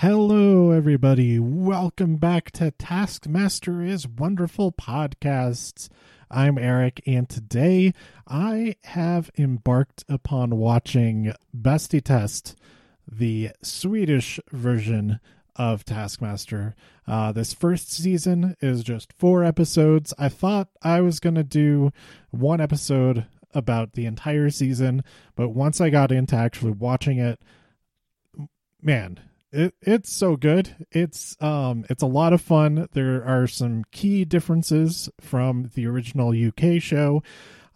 Hello, everybody. Welcome back to Taskmaster is Wonderful Podcasts. I'm Eric, and today I have embarked upon watching Bäst i Test, the Swedish version of Taskmaster. Uh, this first season is just four episodes. I thought I was going to do one episode about the entire season, but once I got into actually watching it, man, it it's so good. It's um it's a lot of fun. There are some key differences from the original UK show.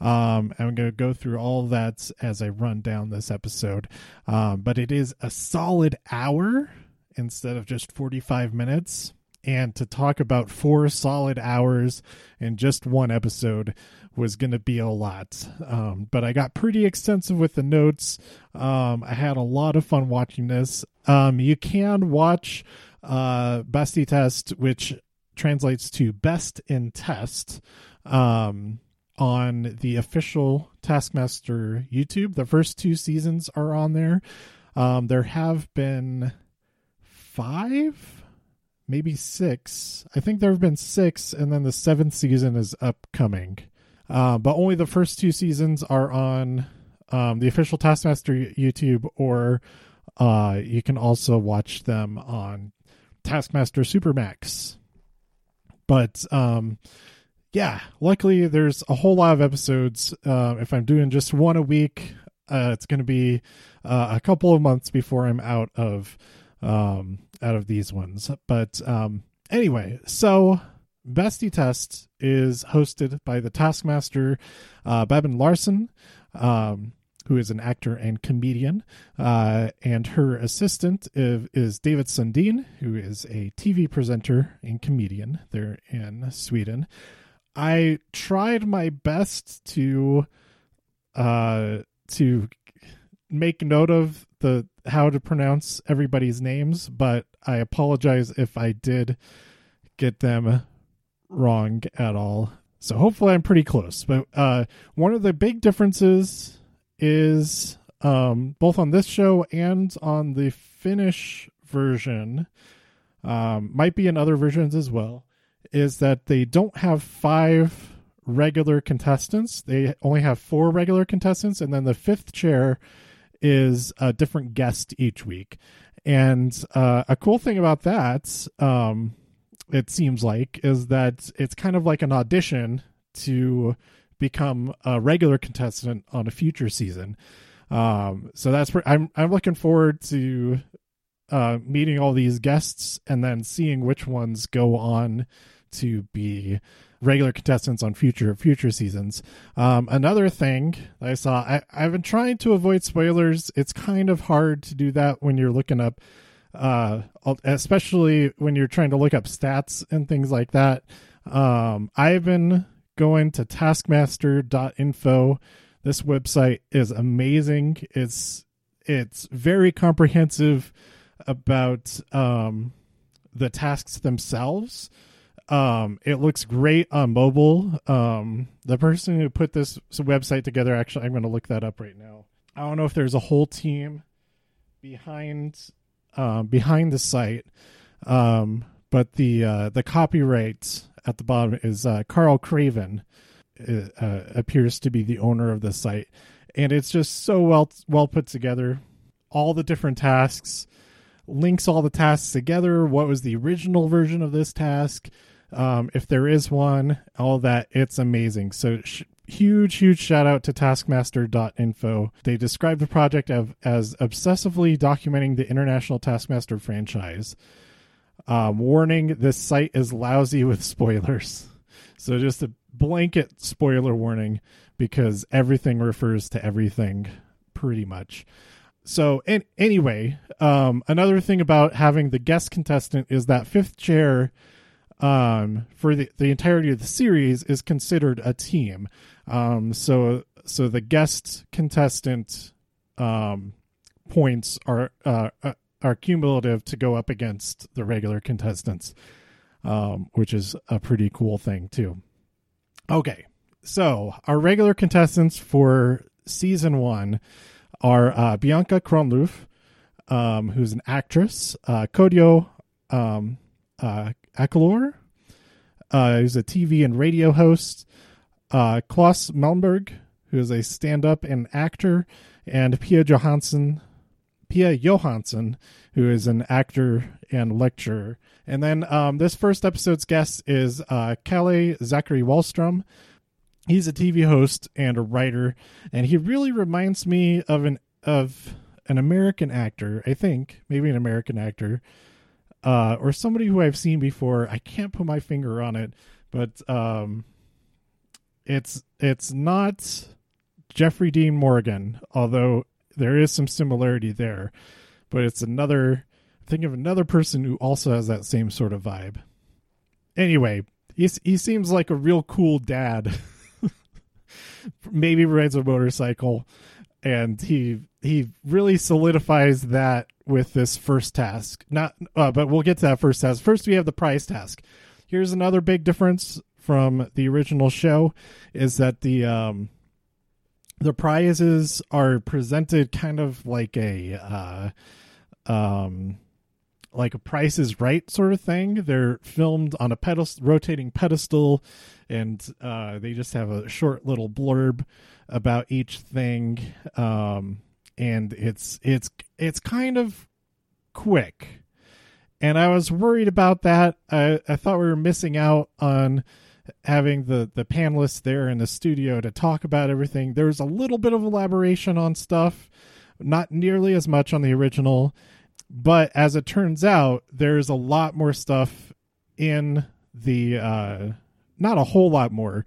Um, I'm going to go through all that as I run down this episode. Um, but it is a solid hour instead of just 45 minutes. And to talk about four solid hours in just one episode was going to be a lot. Um, but I got pretty extensive with the notes. Um, I had a lot of fun watching this. Um, you can watch uh, Bäst i Test, which translates to Best in Test, um, on the official Taskmaster YouTube. The first two seasons are on there. Um, there have been five, maybe six. I think there have been six, and then the seventh season is upcoming. Uh, but only the first two seasons are on um, the official Taskmaster YouTube, or uh, you can also watch them on Taskmaster Supermax. But um, yeah, luckily there's a whole lot of episodes. Uh, if I'm doing just one a week, uh, it's going to be uh, a couple of months before I'm out of um, out of these ones. But um, anyway, so Bäst i Test is hosted by the Taskmaster, uh, Babben Larsson, um, who is an actor and comedian, uh, and her assistant is, is, David Sundin, who is a TV presenter and comedian there in Sweden. I tried my best to uh, to make note of the how to pronounce everybody's names, but I apologize if I did get them wrong at all. So hopefully I'm pretty close. But uh, one of the big differences is um, both on this show and on the Finnish version, um, might be in other versions as well, is that they don't have five regular contestants. They only have four regular contestants, and then the fifth chair is a different guest each week. And uh, a cool thing about that, um, it seems like, is that it's kind of like an audition to become a regular contestant on a future season. Um, so that's I'm I'm looking forward to uh, meeting all these guests and then seeing which ones go on to be regular contestants on future future seasons. Um, another thing I saw, I, I've been trying to avoid spoilers. It's kind of hard to do that when you're looking up, uh, especially when you're trying to look up stats and things like that. Um, I've been going to taskmaster.info. This website is amazing. It's it's very comprehensive about um, the tasks themselves um, it looks great on mobile. Um, the person who put this website together, actually, I'm going to look that up right now. I don't know if there's a whole team behind um, behind the site, um, but the uh, the copyright at the bottom is uh, Carl Craven. Uh, appears to be the owner of the site, and it's just so well well put together. All the different tasks, links all the tasks together. What was the original version of this task? Um, if there is one, all that, it's amazing. So sh- huge, huge shout out to taskmaster.info. They describe the project of, as obsessively documenting the international Taskmaster franchise. Um, warning, this site is lousy with spoilers. So just a blanket spoiler warning because everything refers to everything pretty much. So, and anyway, um, another thing about having the guest contestant is that fifth chair um, for the, the entirety of the series is considered a team. Um, so so the guest contestant um, points are uh, uh, are cumulative to go up against the regular contestants, um, which is a pretty cool thing too. Okay, so our regular contestants for season one are uh, Bianca Kronlof, um, who's an actress. Uh, Kodjo um, uh, Akolor, uh, who's a TV and radio host. Uh, Claes Malmberg, who is a stand-up and actor, and Pia Johansson, Pia Johansson, who is an actor and lecturer. And then um, this first episode's guest is uh, Kalle Zackari Wahlstrom. He's a TV host and a writer, and he really reminds me of an of an American actor. I think maybe an American actor, uh, or somebody who I've seen before. I can't put my finger on it, but um, it's it's not Jeffrey Dean Morgan, although there is some similarity there. But it's another think of another person who also has that same sort of vibe. Anyway, he he seems like a real cool dad. Maybe rides a motorcycle, and he he really solidifies that with this first task. Not, uh, but we'll get to that first task. First, we have the prize task. Here's another big difference from the original show: is that the um, the prizes are presented kind of like a uh, um like a price is right sort of thing. They're filmed on a pedestal rotating pedestal and uh, they just have a short little blurb about each thing um, and it's it's it's kind of quick. And i was worried about that. I, I thought we were missing out on having the the panelists there in the studio to talk about everything. There's a little bit of elaboration on stuff not nearly as much on the original but as it turns out there's a lot more stuff in the uh not a whole lot more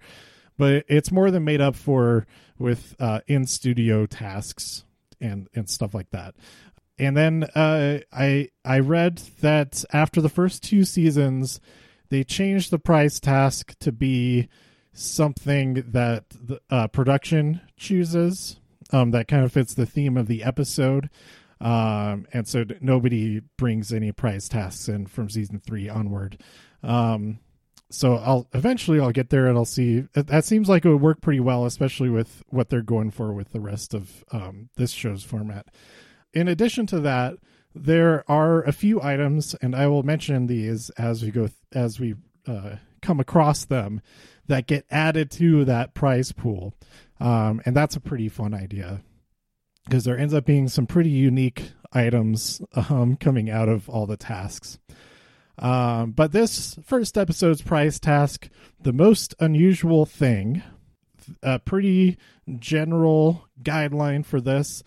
but it's more than made up for with uh in studio tasks and and stuff like that. And then uh i i read that after the first two seasons they changed the prize task to be something that the uh, production chooses um, that kind of fits the theme of the episode. Um, and so nobody brings any prize tasks in from season three onward. Um, so i'll eventually i'll get there and i'll see. That seems like it would work pretty well especially with what they're going for with the rest of um, this show's format. In addition to that there are a few items, and I will mention these as we go as we uh, come across them that get added to that prize pool, um, and that's a pretty fun idea because there ends up being some pretty unique items um, coming out of all the tasks. Um, but this first episode's prize task, the most unusual thing, a pretty general guideline for this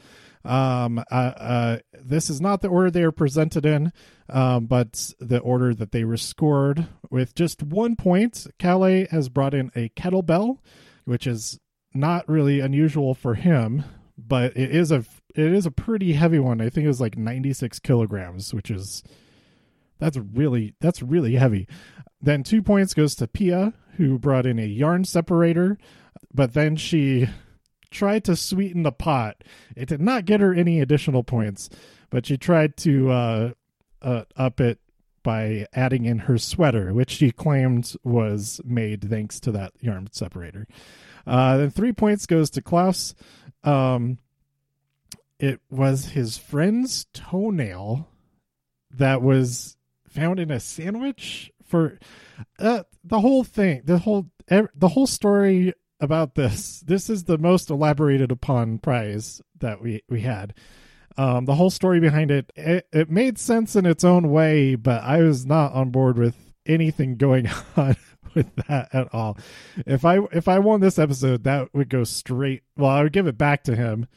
um, uh, uh, this is not the order they are presented in, um, but the order that they were scored. With just one point, Kalle has brought in a kettlebell, which is not really unusual for him, but it is a it is a pretty heavy one. I think it was like 96 kilograms, which is that's really that's really heavy. Then two points goes to Pia, who brought in a yarn separator, but then she tried to sweeten the pot. It did not get her any additional points, but she tried to uh, uh, up it by adding in her sweater, which she claimed was made thanks to that yarn separator. Uh, then three points goes to Claes. Um, it was his friend's toenail that was found in a sandwich for uh, the whole thing. The whole the whole story about this. This is the most elaborated upon prize that we we had. Um, the whole story behind it, it, it made sense in its own way, but I was not on board with anything going on with that at all. If I if I won this episode, that would go straight. Well, I would give it back to him.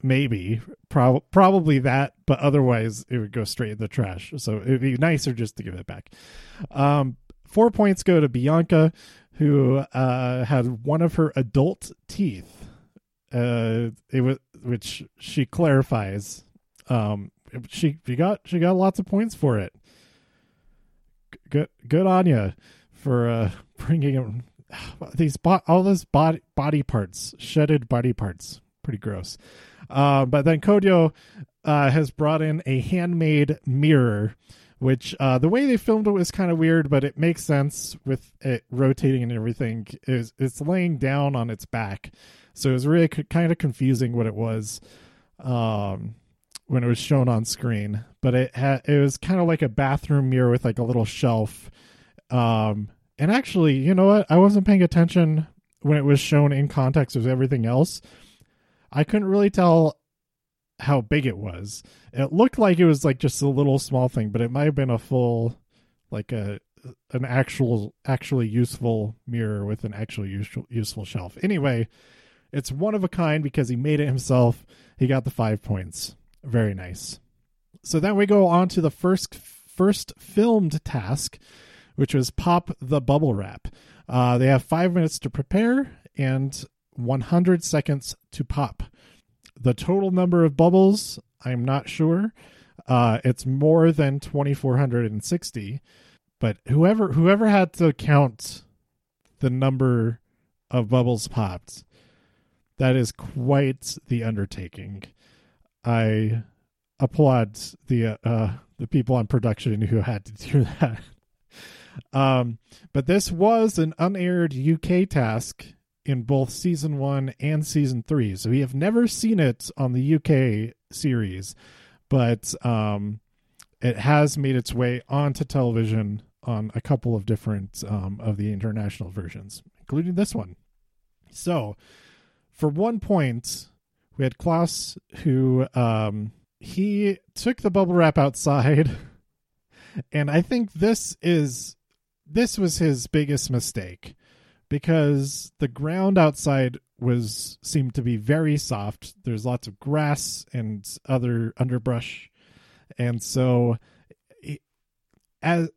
Maybe, prob- probably that, but otherwise it would go straight in the trash. So it'd be nicer just to give it back. Um, four points go to Bianca, who uh, had one of her adult teeth. Uh, it was which she clarifies. Um, she she got she got lots of points for it. Good good on you for uh, bringing these bo- all those body body parts, shedded body parts. Pretty gross. Uh, but then Kodjo uh, has brought in a handmade mirror which uh, the way they filmed it was kind of weird, but it makes sense with it rotating and everything. Is it's laying down on its back, so it was really kind of confusing what it was. Um, when it was shown on screen, but it had it was kind of like a bathroom mirror with like a little shelf. Um, and actually, you know what? I wasn't paying attention when it was shown in context with everything else. I couldn't really tell how big it was. It looked like it was like just a little small thing, but it might have been a full, like a an actual actually useful mirror with an actually useful useful shelf. Anyway, it's one of a kind because he made it himself. He got the five points. Very nice. So then we go on to the first first filmed task, which was pop the bubble wrap. Uh, they have five minutes to prepare and 100 seconds to pop. The total number of bubbles, I'm not sure. Uh, it's more than 2,460, but whoever whoever had to count the number of bubbles popped, that is quite the undertaking. I applaud the uh, the people on production who had to do that. um, but this was an unaired UK task in both season one and season three, so we have never seen it on the UK series, but um, it has made its way onto television on a couple of different um, of the international versions, including this one. So, for one point, we had Claes who um, he took the bubble wrap outside, and I think this is this was his biggest mistake because the ground outside was seemed to be very soft. There's lots of grass and other underbrush, and so as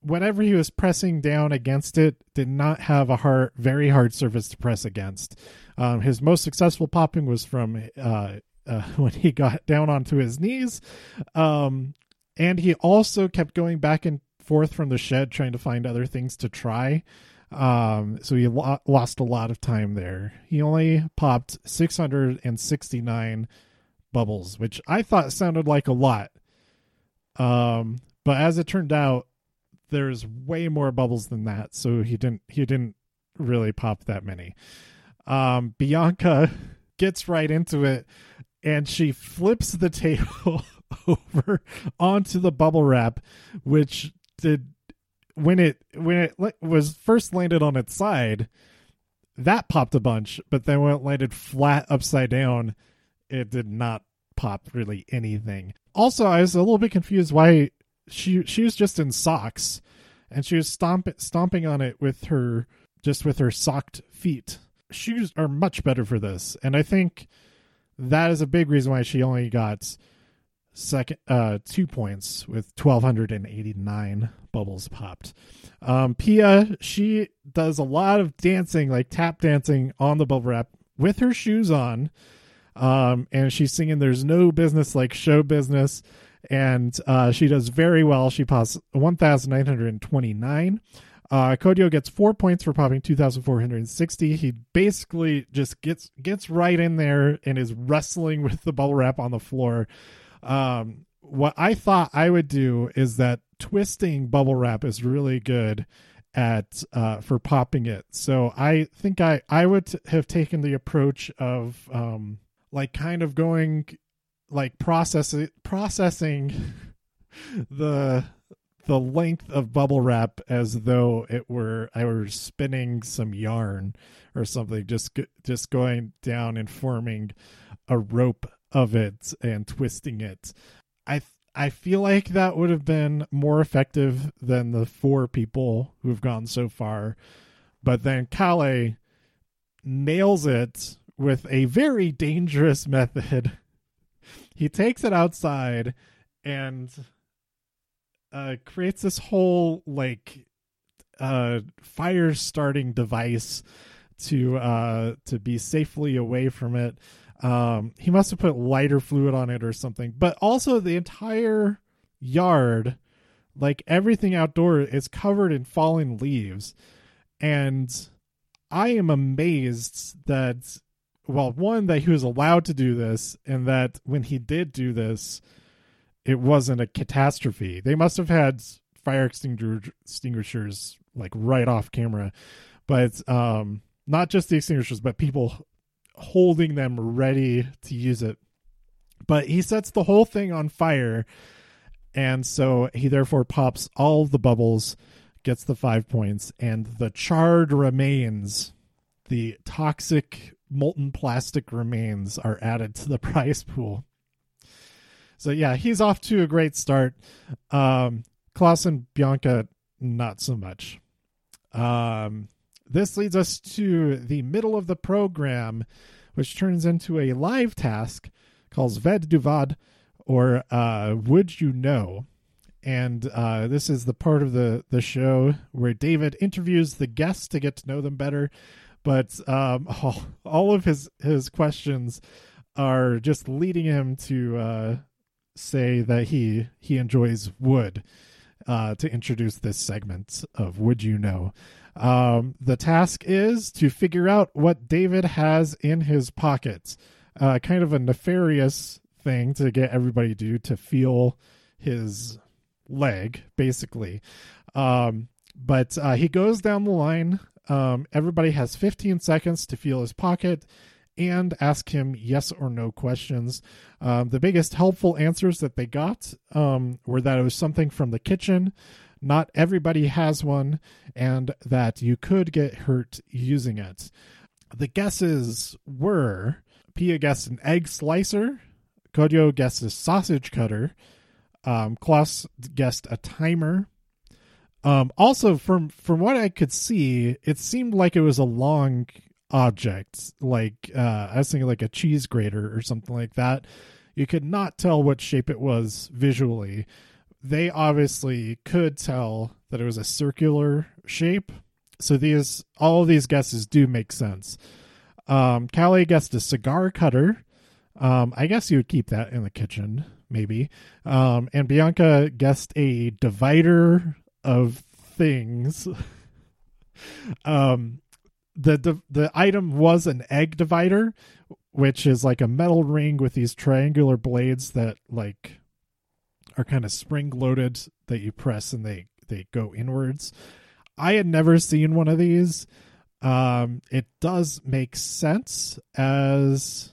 whatever he was pressing down against it did not have a hard, very hard surface to press against. Um, his most successful popping was from uh, uh, when he got down onto his knees, um, and he also kept going back and forth from the shed trying to find other things to try. Um, so he lo- lost a lot of time there. He only popped 669 bubbles, which I thought sounded like a lot. Um, but as it turned out, there's way more bubbles than that, so he didn't he didn't really pop that many. Um, Bianca gets right into it and she flips the table over onto the bubble wrap, which did when it when it was first landed on its side, that popped a bunch, but then when it landed flat upside down, it did not pop really anything. Also, I was a little bit confused why she she was just in socks and she was stomp, stomping on it with her just with her socked feet. Shoes are much better for this, and I think that is a big reason why she only got second uh two points with 1289 bubbles popped um pia she does a lot of dancing like tap dancing on the bubble wrap with her shoes on um and she's singing there's no business like show business and uh, she does very well. She pops 1,929. Uh, Kodjo gets four points for popping 2,460. He basically just gets gets right in there and is wrestling with the bubble wrap on the floor. Um, what I thought I would do is that twisting bubble wrap is really good at uh, for popping it. So I think I I would have taken the approach of um, like kind of going like processing processing the the length of bubble wrap as though it were I were spinning some yarn or something just just going down and forming a rope of it and twisting it. I I feel like that would have been more effective than the four people who've gone so far. But then Kalle nails it with a very dangerous method. He takes it outside and uh, creates this whole like uh, fire starting device to uh, to be safely away from it. Um, he must have put lighter fluid on it or something. But also the entire yard, like everything outdoor, is covered in falling leaves, and I am amazed that well, one that he was allowed to do this, and that when he did do this, it wasn't a catastrophe. They must have had fire extinguishers like right off camera, but um, not just the extinguishers, but people holding them ready to use it. But he sets the whole thing on fire. And so he therefore pops all the bubbles, gets the five points, and the charred remains, the toxic molten plastic remains, are added to the prize pool. So yeah, he's off to a great start. Um, Claes and Bianca, not so much. Um, this leads us to the middle of the program, which turns into a live task called Ved du Vad, or uh, Would You Know? And uh, this is the part of the, the show where David interviews the guests to get to know them better. But um, all, all of his, his questions are just leading him to uh, say that he he enjoys wood uh, to introduce this segment of Would You Know? Um, the task is to figure out what David has in his pockets. Uh, kind of a nefarious thing to get everybody to do to feel his leg, basically. Um, but uh, he goes down the line. Um, everybody has 15 seconds to feel his pocket and ask him yes or no questions. Um, the biggest helpful answers that they got um, were that it was something from the kitchen, not everybody has one, and that you could get hurt using it. The guesses were Pia guessed an egg slicer, Kodjo guessed a sausage cutter, um, Claes guessed a timer. Um, also, from from what I could see, it seemed like it was a long object, like uh, I was thinking like a cheese grater or something like that. You could not tell what shape it was visually. They obviously could tell that it was a circular shape. So these all these guesses do make sense. Um, Kalle guessed a cigar cutter. Um, I guess you would keep that in the kitchen, maybe. Um, and Bianca guessed a divider of things. um, the, the the item was an egg divider, which is like a metal ring with these triangular blades that like are kind of spring loaded that you press and they they go inwards. I had never seen one of these. Um, it does make sense as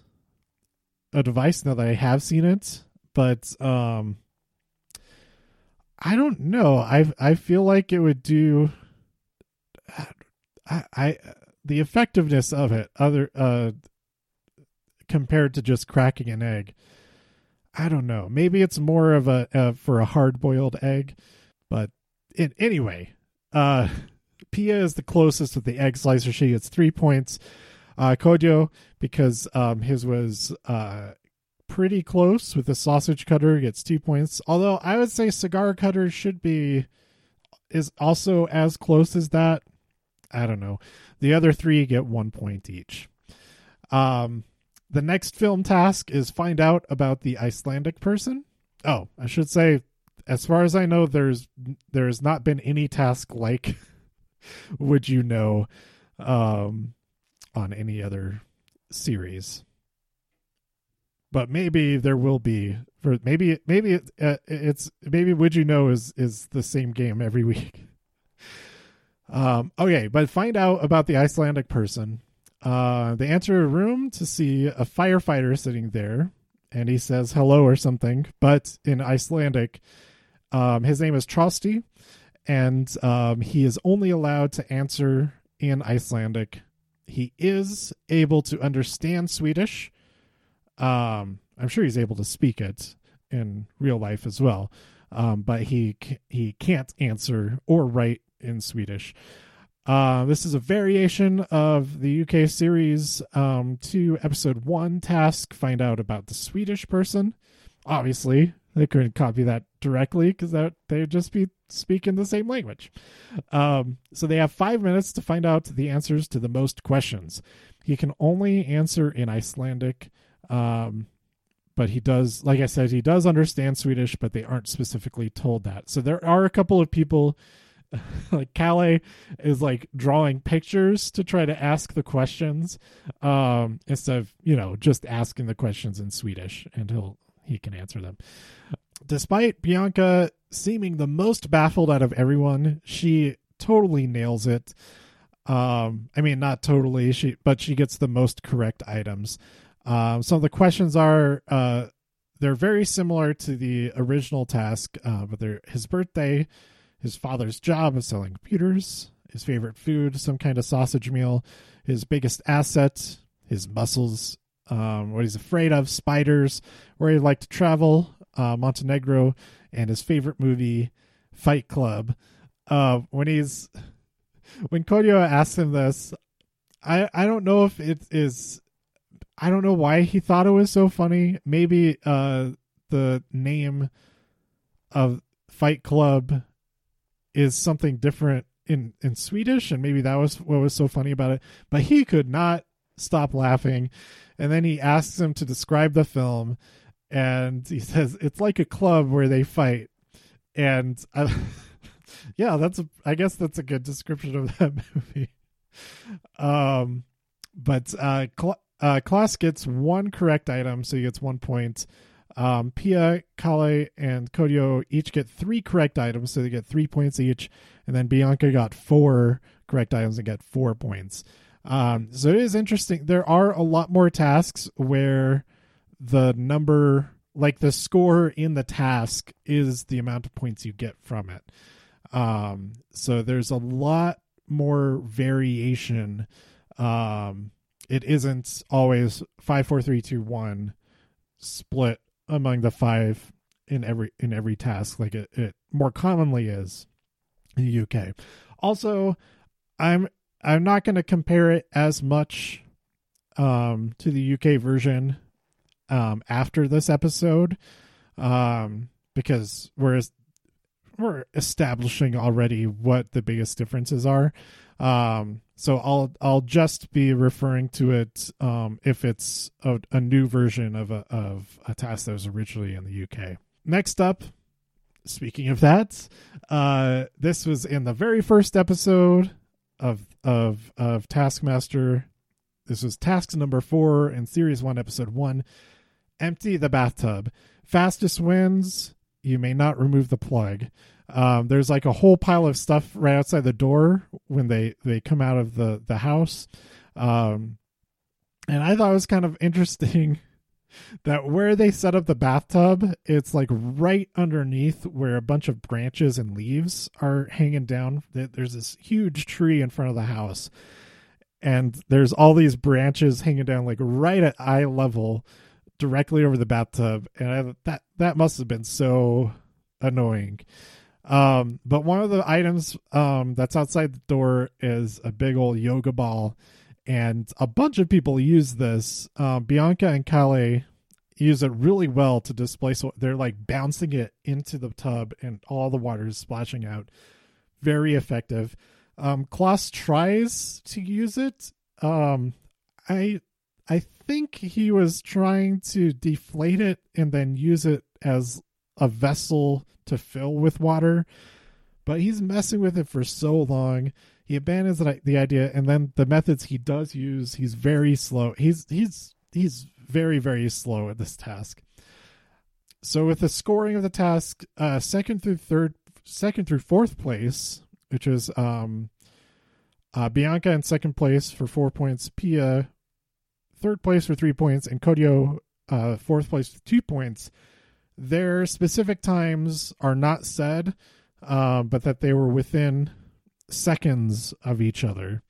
a device now that I have seen it, but um, I don't know. I I feel like it would do. I, I the effectiveness of it other uh compared to just cracking an egg i don't know. Maybe it's more of a uh, for a hard boiled egg but in, anyway uh pia is the closest with the egg slicer. She gets three points. Uh kodjo because um his was uh pretty close with the sausage cutter gets two points. Although i would say cigar cutter should be is also as close as that. I don't know. The other three get one point each. Um, the next film task is find out about the Icelandic person. Oh, I should say, as far as I know, there's there's not been any task like would you know um, on any other series. But maybe there will be for maybe maybe it, uh, it's maybe would you know is is the same game every week. Um, okay, but find out about the Icelandic person. Uh, they enter a room to see a firefighter sitting there, and he says hello or something, but in Icelandic. Um, his name is Trausti, and um, he is only allowed to answer in Icelandic. He is able to understand Swedish. Um, I'm sure he's able to speak it in real life as well, um, but he he can't answer or write in Swedish. Uh, this is a variation of the UK series um, to episode one task. Find out about the Swedish person. Obviously, they couldn't copy that directly because that they'd just be speaking the same language. Um, so they have five minutes to find out the answers to the most questions. He can only answer in Icelandic, um, but he does, like I said, he does understand Swedish, but they aren't specifically told that. So there are a couple of people like Kalle is like drawing pictures to try to ask the questions um instead of you know just asking the questions in Swedish and he'll he can answer them. Despite Bianca seeming the most baffled out of everyone, she totally nails it. Um I mean not totally, she but she gets the most correct items. Um some of the questions are uh they're very similar to the original task, uh, but they're his birthday, his father's job of selling computers, his favorite food, some kind of sausage meal, his biggest asset, his muscles, um, what he's afraid of, spiders, where he'd like to travel, uh, Montenegro, and his favorite movie, Fight Club. Uh, when he's when Kodjo asks him this, I I don't know if it is I don't know why he thought it was so funny. Maybe uh the name of Fight Club is something different in in Swedish and maybe that was what was so funny about it. But he could not stop laughing. And then he asks him to describe the film and he says it's like a club where they fight. And I, yeah, that's a, I guess that's a good description of that movie. Um but uh, Cl- uh, Claes gets one correct item, so he gets one point. Um, Pia, Kalle, and Kodjo each get three correct items, so they get three points each. And then Bianca got four correct items and get four points. Um, so it is interesting. There are a lot more tasks where the number, like the score in the task, is the amount of points you get from it. Um, so there's a lot more variation um, it isn't always five, four, three, two, one split among the five in every in every task like it, it more commonly is in the UK. Also, I'm I'm not going to compare it as much um, to the UK version um, after this episode um, because we're we're establishing already what the biggest differences are. Um, so I'll I'll just be referring to it um, if it's a, a, new version of a of a task that was originally in the UK. Next up, speaking of that, uh, this was in the very first episode of of of Taskmaster. This was task number four in series one, episode one. Empty the bathtub. Fastest wins. You may not remove the plug. Um, there's like a whole pile of stuff right outside the door when they they come out of the the house, um, and I thought it was kind of interesting that where they set up the bathtub, it's like right underneath where a bunch of branches and leaves are hanging down. There's this huge tree in front of the house, and there's all these branches hanging down like right at eye level, directly over the bathtub, and I, that that must have been so annoying. Um, but one of the items um, that's outside the door is a big old yoga ball, and a bunch of people use this. Um, Bianca and Kalle use it really well to displace. They're like bouncing it into the tub, and all the water is splashing out. Very effective. Um, Claes tries to use it. Um, I I think he was trying to deflate it and then use it as a vessel to fill with water, but he's messing with it for so long. He abandons the idea, and then the methods he does use, he's very slow. He's he's he's very very slow at this task. So with the scoring of the task, uh, second through third, second through fourth place, which is um, uh, Bianca in second place for four points, Pia third place for three points, and Kodjo uh, fourth place with two points their specific times are not said, uh, but that they were within seconds of each other.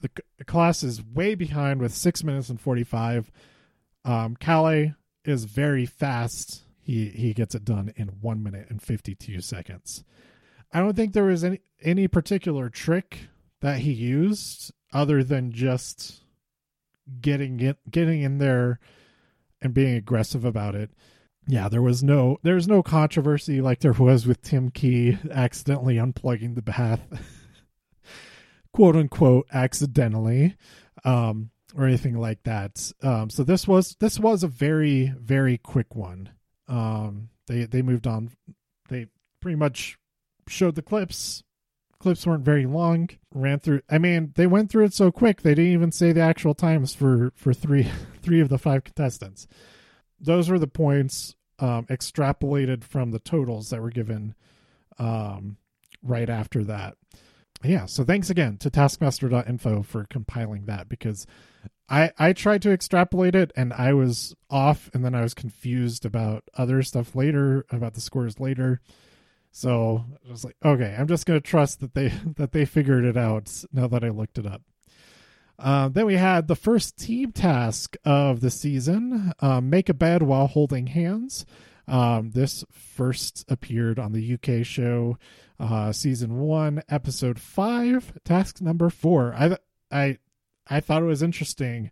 The, Claes is way behind with six minutes and 45. Um, Kalle is very fast. He, he gets it done in one minute and 52 seconds. I don't think there was any, any particular trick that he used other than just getting it, getting in there and being aggressive about it yeah, there was no there's no controversy like there was with Tim Key accidentally unplugging the bath, quote unquote, accidentally, um, or anything like that. Um, so this was this was a very very quick one. Um, they they moved on. They pretty much showed the clips. Clips weren't very long. Ran through. I mean, they went through it so quick they didn't even say the actual times for for three three of the five contestants those were the points um, extrapolated from the totals that were given um, right after that. yeah, so thanks again to taskmaster.info for compiling that because I I tried to extrapolate it and I was off and then I was confused about other stuff later about the scores later. So I was like, okay, I'm just gonna trust that they that they figured it out now that I looked it up. Uh, then we had the first team task of the season: uh, make a bed while holding hands. Um, this first appeared on the UK show, uh, season one, episode five, task number four. I I I thought it was interesting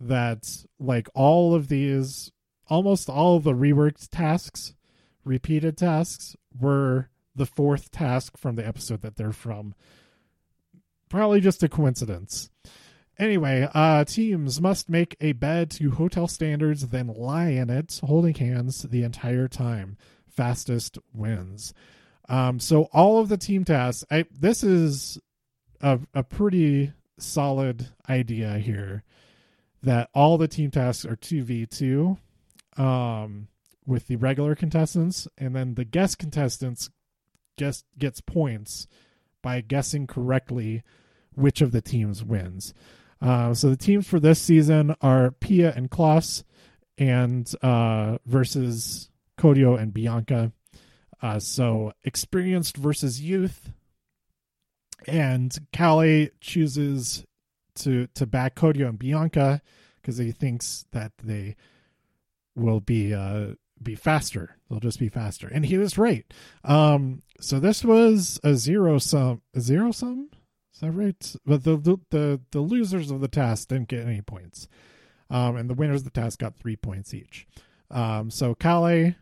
that like all of these, almost all of the reworked tasks, repeated tasks, were the fourth task from the episode that they're from. Probably just a coincidence. Anyway, uh, teams must make a bed to hotel standards, then lie in it, holding hands the entire time. Fastest wins. Um, so all of the team tasks. I, this is a, a pretty solid idea here that all the team tasks are 2v2 um, with the regular contestants and then the guest contestants just gets points by guessing correctly which of the teams wins. Uh, so the teams for this season are pia and claes and uh, versus kodjo and bianca. Uh, so experienced versus youth and Kalle chooses to to back Kodjo and Bianca because he thinks that they will be uh be faster. They'll just be faster, and he was right. Um, so this was a zero sum. A zero sum. Is that right? But the the the, the losers of the task didn't get any points, um, and the winners of the task got three points each. Um, so Kalle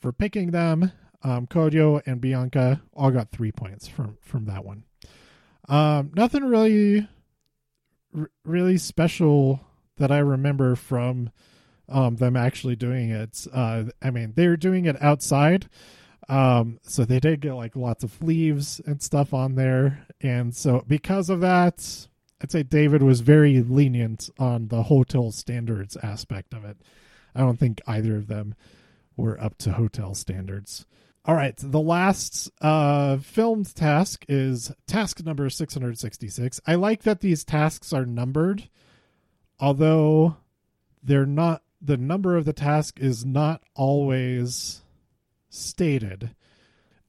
for picking them, um, Kodjo and Bianca all got three points from from that one. Um, nothing really, r- really special that I remember from um, them actually doing it. Uh, I mean, they're doing it outside, um, so they did get like lots of leaves and stuff on there, and so because of that, I'd say David was very lenient on the hotel standards aspect of it. I don't think either of them were up to hotel standards. All right, the last uh, filmed task is task number 666. I like that these tasks are numbered, although they're not, the number of the task is not always stated.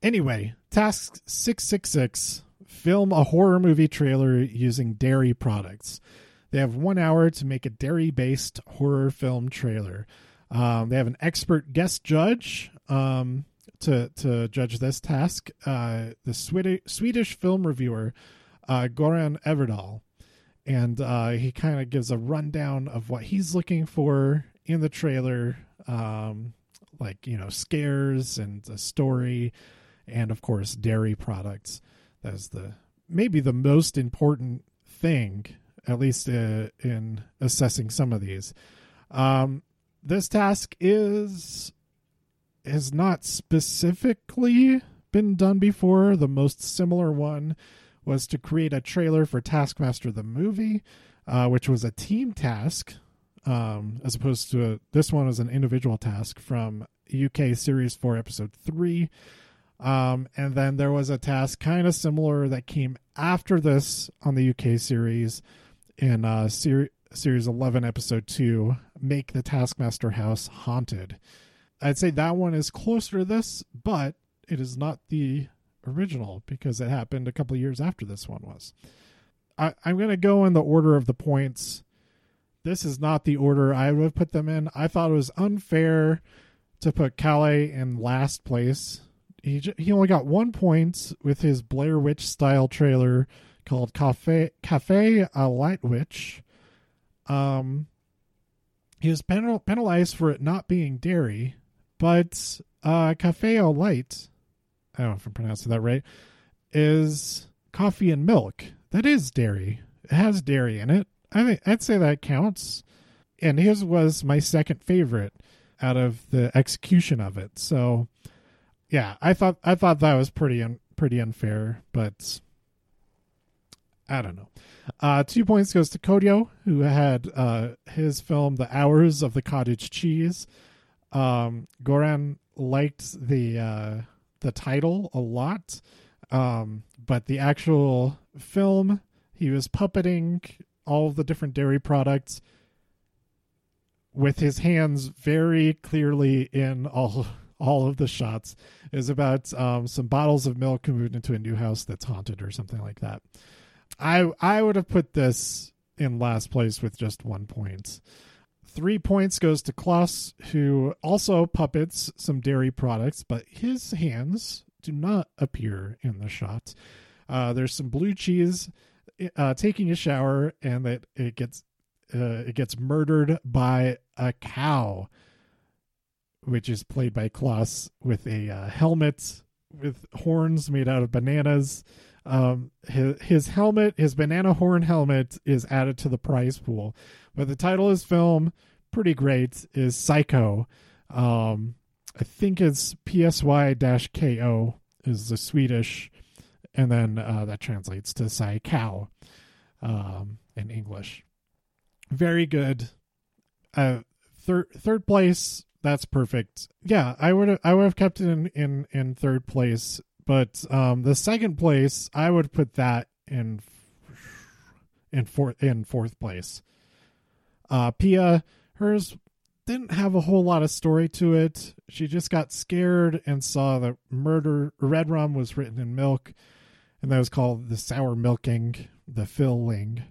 Anyway, task 666 film a horror movie trailer using dairy products. They have one hour to make a dairy based horror film trailer. Um, they have an expert guest judge. Um, to to judge this task, uh, the Swedish Swedish film reviewer uh, Goran Everdahl, and uh, he kind of gives a rundown of what he's looking for in the trailer, um, like you know scares and a story, and of course dairy products. That's the maybe the most important thing, at least uh, in assessing some of these. Um, this task is has not specifically been done before. The most similar one was to create a trailer for Taskmaster the movie, uh, which was a team task, um, as opposed to a, this one was an individual task from UK Series 4, Episode 3. Um, and then there was a task kind of similar that came after this on the UK series in uh, ser- Series 11, Episode 2 Make the Taskmaster House Haunted. I'd say that one is closer to this, but it is not the original because it happened a couple years after this one was. I, I'm going to go in the order of the points. This is not the order I would have put them in. I thought it was unfair to put Kalle in last place. He he only got one point with his Blair Witch style trailer called Cafe Cafe a Light Witch. Um, he was penal, penalized for it not being dairy, but uh, Cafe au Lait, I don't know if I'm pronouncing that right, is coffee and milk. That is dairy. It has dairy in it. I think I'd say that counts. And his was my second favorite out of the execution of it. So, yeah, I thought I thought that was pretty un, pretty unfair, but I don't know. Uh, two points goes to Kodjo, who had uh, his film "The Hours of the Cottage Cheese." Um, Goran liked the uh, the title a lot. Um, but the actual film, he was puppeting all the different dairy products with his hands very clearly in all all of the shots is about um, some bottles of milk moved into a new house that's haunted or something like that. I I would have put this in last place with just one point. Three points goes to Claes, who also puppets some dairy products, but his hands do not appear in the shot. Uh, there's some blue cheese uh, taking a shower, and that it gets uh, it gets murdered by a cow, which is played by Claes with a uh, helmet with horns made out of bananas. Um, his, his helmet, his banana horn helmet, is added to the prize pool. But the title of his film, pretty great, is Psycho. Um, I think it's PSY KO is the Swedish, and then uh, that translates to Psycho um, in English. Very good. Uh, third third place. That's perfect. Yeah, I would I would have kept it in in in third place but um, the second place, I would put that in in fourth in fourth place. Uh, Pia, hers didn't have a whole lot of story to it. She just got scared and saw that murder red rum was written in milk, and that was called the sour milking, the filling.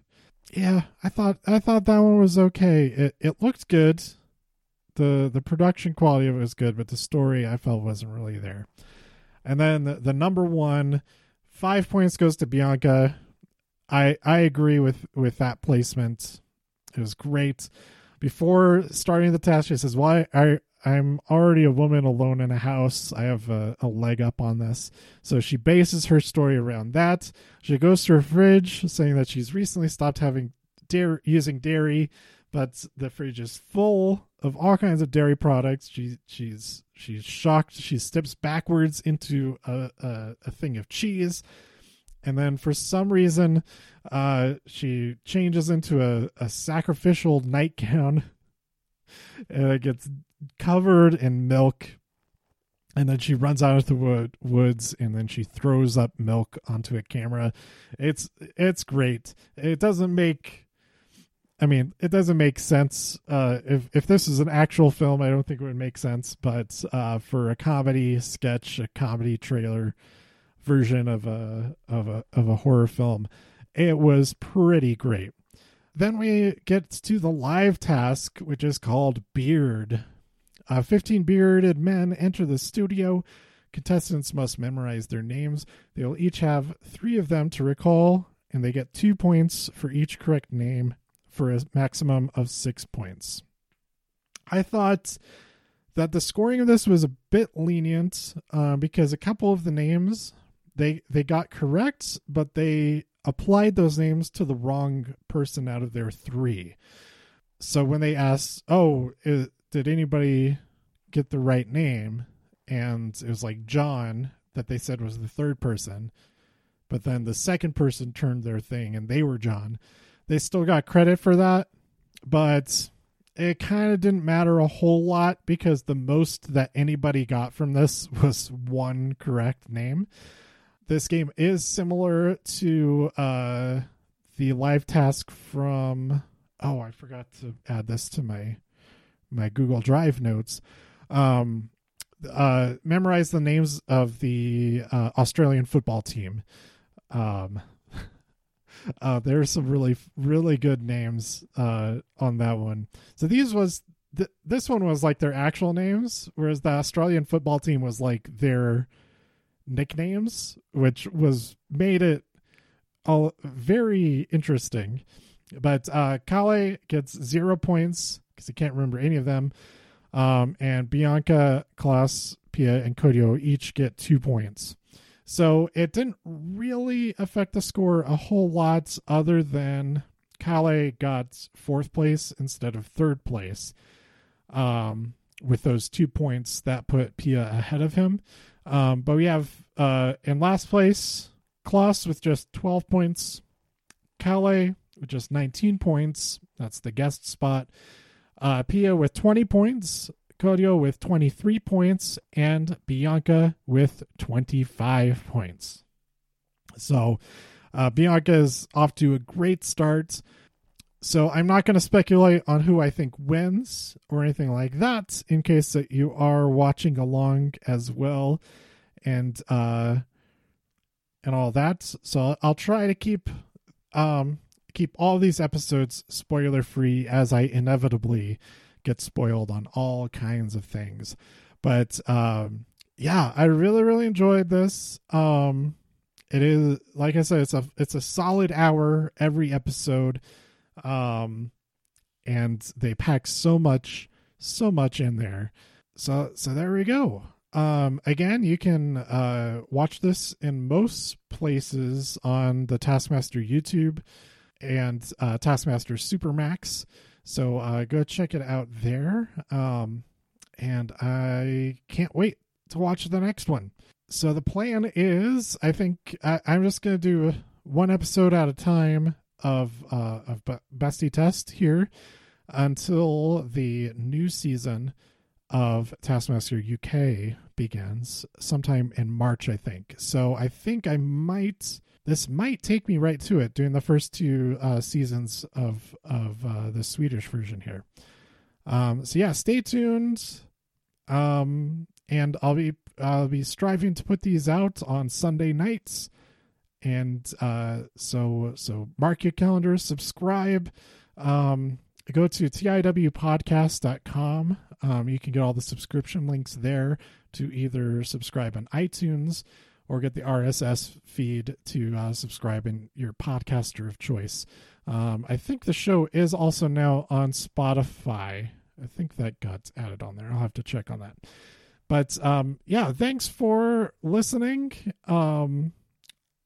Yeah, I thought I thought that one was okay. It it looked good. the The production quality of it was good, but the story I felt wasn't really there. And then the, the number one, five points goes to Bianca. I I agree with with that placement. It was great. Before starting the test, she says, "Why I I'm already a woman alone in a house. I have a, a, leg up on this. So she bases her story around that. She goes to her fridge saying that she's recently stopped having dairy, using dairy, but the fridge is full of all kinds of dairy products. She she's she's shocked. She steps backwards into a, a, a thing of cheese, and then for some reason, uh, she changes into a, a sacrificial nightgown, and it gets covered in milk. And then she runs out of the wood, woods, and then she throws up milk onto a camera. It's it's great. It doesn't make I mean, it doesn't make sense. Uh, if if this is an actual film, I don't think it would make sense. But uh, for a comedy sketch, a comedy trailer version of a of a of a horror film, it was pretty great. Then we get to the live task, which is called Beard. Uh, Fifteen bearded men enter the studio. Contestants must memorize their names. They will each have three of them to recall, and they get two points for each correct name for a maximum of six points. I thought that the scoring of this was a bit lenient uh, because a couple of the names they they got correct, but they applied those names to the wrong person out of their three. So when they asked, "Oh, is, did anybody get the right name?" and it was like John that they said was the third person, but then the second person turned their thing and they were John they still got credit for that, but it kind of didn't matter a whole lot because the most that anybody got from this was one correct name. This game is similar to uh, the live task from. Oh, I forgot to add this to my my Google Drive notes. Um, uh, memorize the names of the uh, Australian football team. Um, uh, there's some really really good names uh, on that one. So these was th- this one was like their actual names, whereas the Australian football team was like their nicknames, which was made it all very interesting. But uh, Kalle gets zero points because he can't remember any of them. Um, and Bianca, Claes, Pia, and Kodjo each get two points. So it didn't really affect the score a whole lot, other than Kalle got fourth place instead of third place. Um, with those two points that put Pia ahead of him. Um, but we have uh, in last place Claes with just 12 points, Kalle with just 19 points. That's the guest spot. Uh, Pia with 20 points, Kodjo with 23 points and Bianca with 25 points. So uh, Bianca is off to a great start. So I'm not going to speculate on who I think wins or anything like that in case that you are watching along as well and uh and all that. So I'll try to keep um keep all these episodes spoiler free as I inevitably get spoiled on all kinds of things. But um yeah, I really really enjoyed this. Um it is like I said it's a it's a solid hour every episode. Um and they pack so much so much in there. So so there we go. Um, again, you can uh, watch this in most places on the Taskmaster YouTube and uh, Taskmaster Supermax. So uh, go check it out there. Um, and I can't wait to watch the next one. So the plan is, I think I, am just going to do one episode at a time of uh, of Bäst i Test here until the new season of Taskmaster UK begins sometime in March, I think. So I think I might this might take me right to it during the first two uh, seasons of of uh, the Swedish version here. Um, so yeah, stay tuned. Um, and I'll be I'll be striving to put these out on Sunday nights. And uh, so so mark your calendar, subscribe. Um, go to tiwpodcast.com. Um, you can get all the subscription links there to either subscribe on iTunes or get the RSS feed to uh, subscribe in your podcaster of choice. Um, I think the show is also now on Spotify. I think that got added on there. I'll have to check on that. But um, yeah, thanks for listening. Um,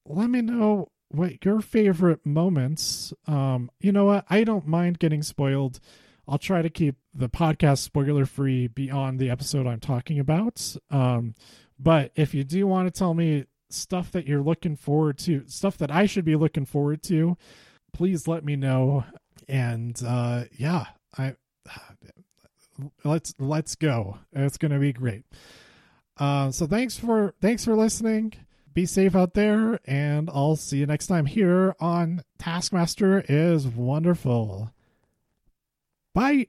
let me know what your favorite moments um you know what i don't mind getting spoiled i'll try to keep the podcast spoiler free beyond the episode i'm talking about um but if you do want to tell me stuff that you're looking forward to stuff that i should be looking forward to please let me know and uh yeah i let's let's go it's gonna be great uh so thanks for thanks for listening be safe out there, and I'll see you next time here on Taskmaster is Wonderful. Bye.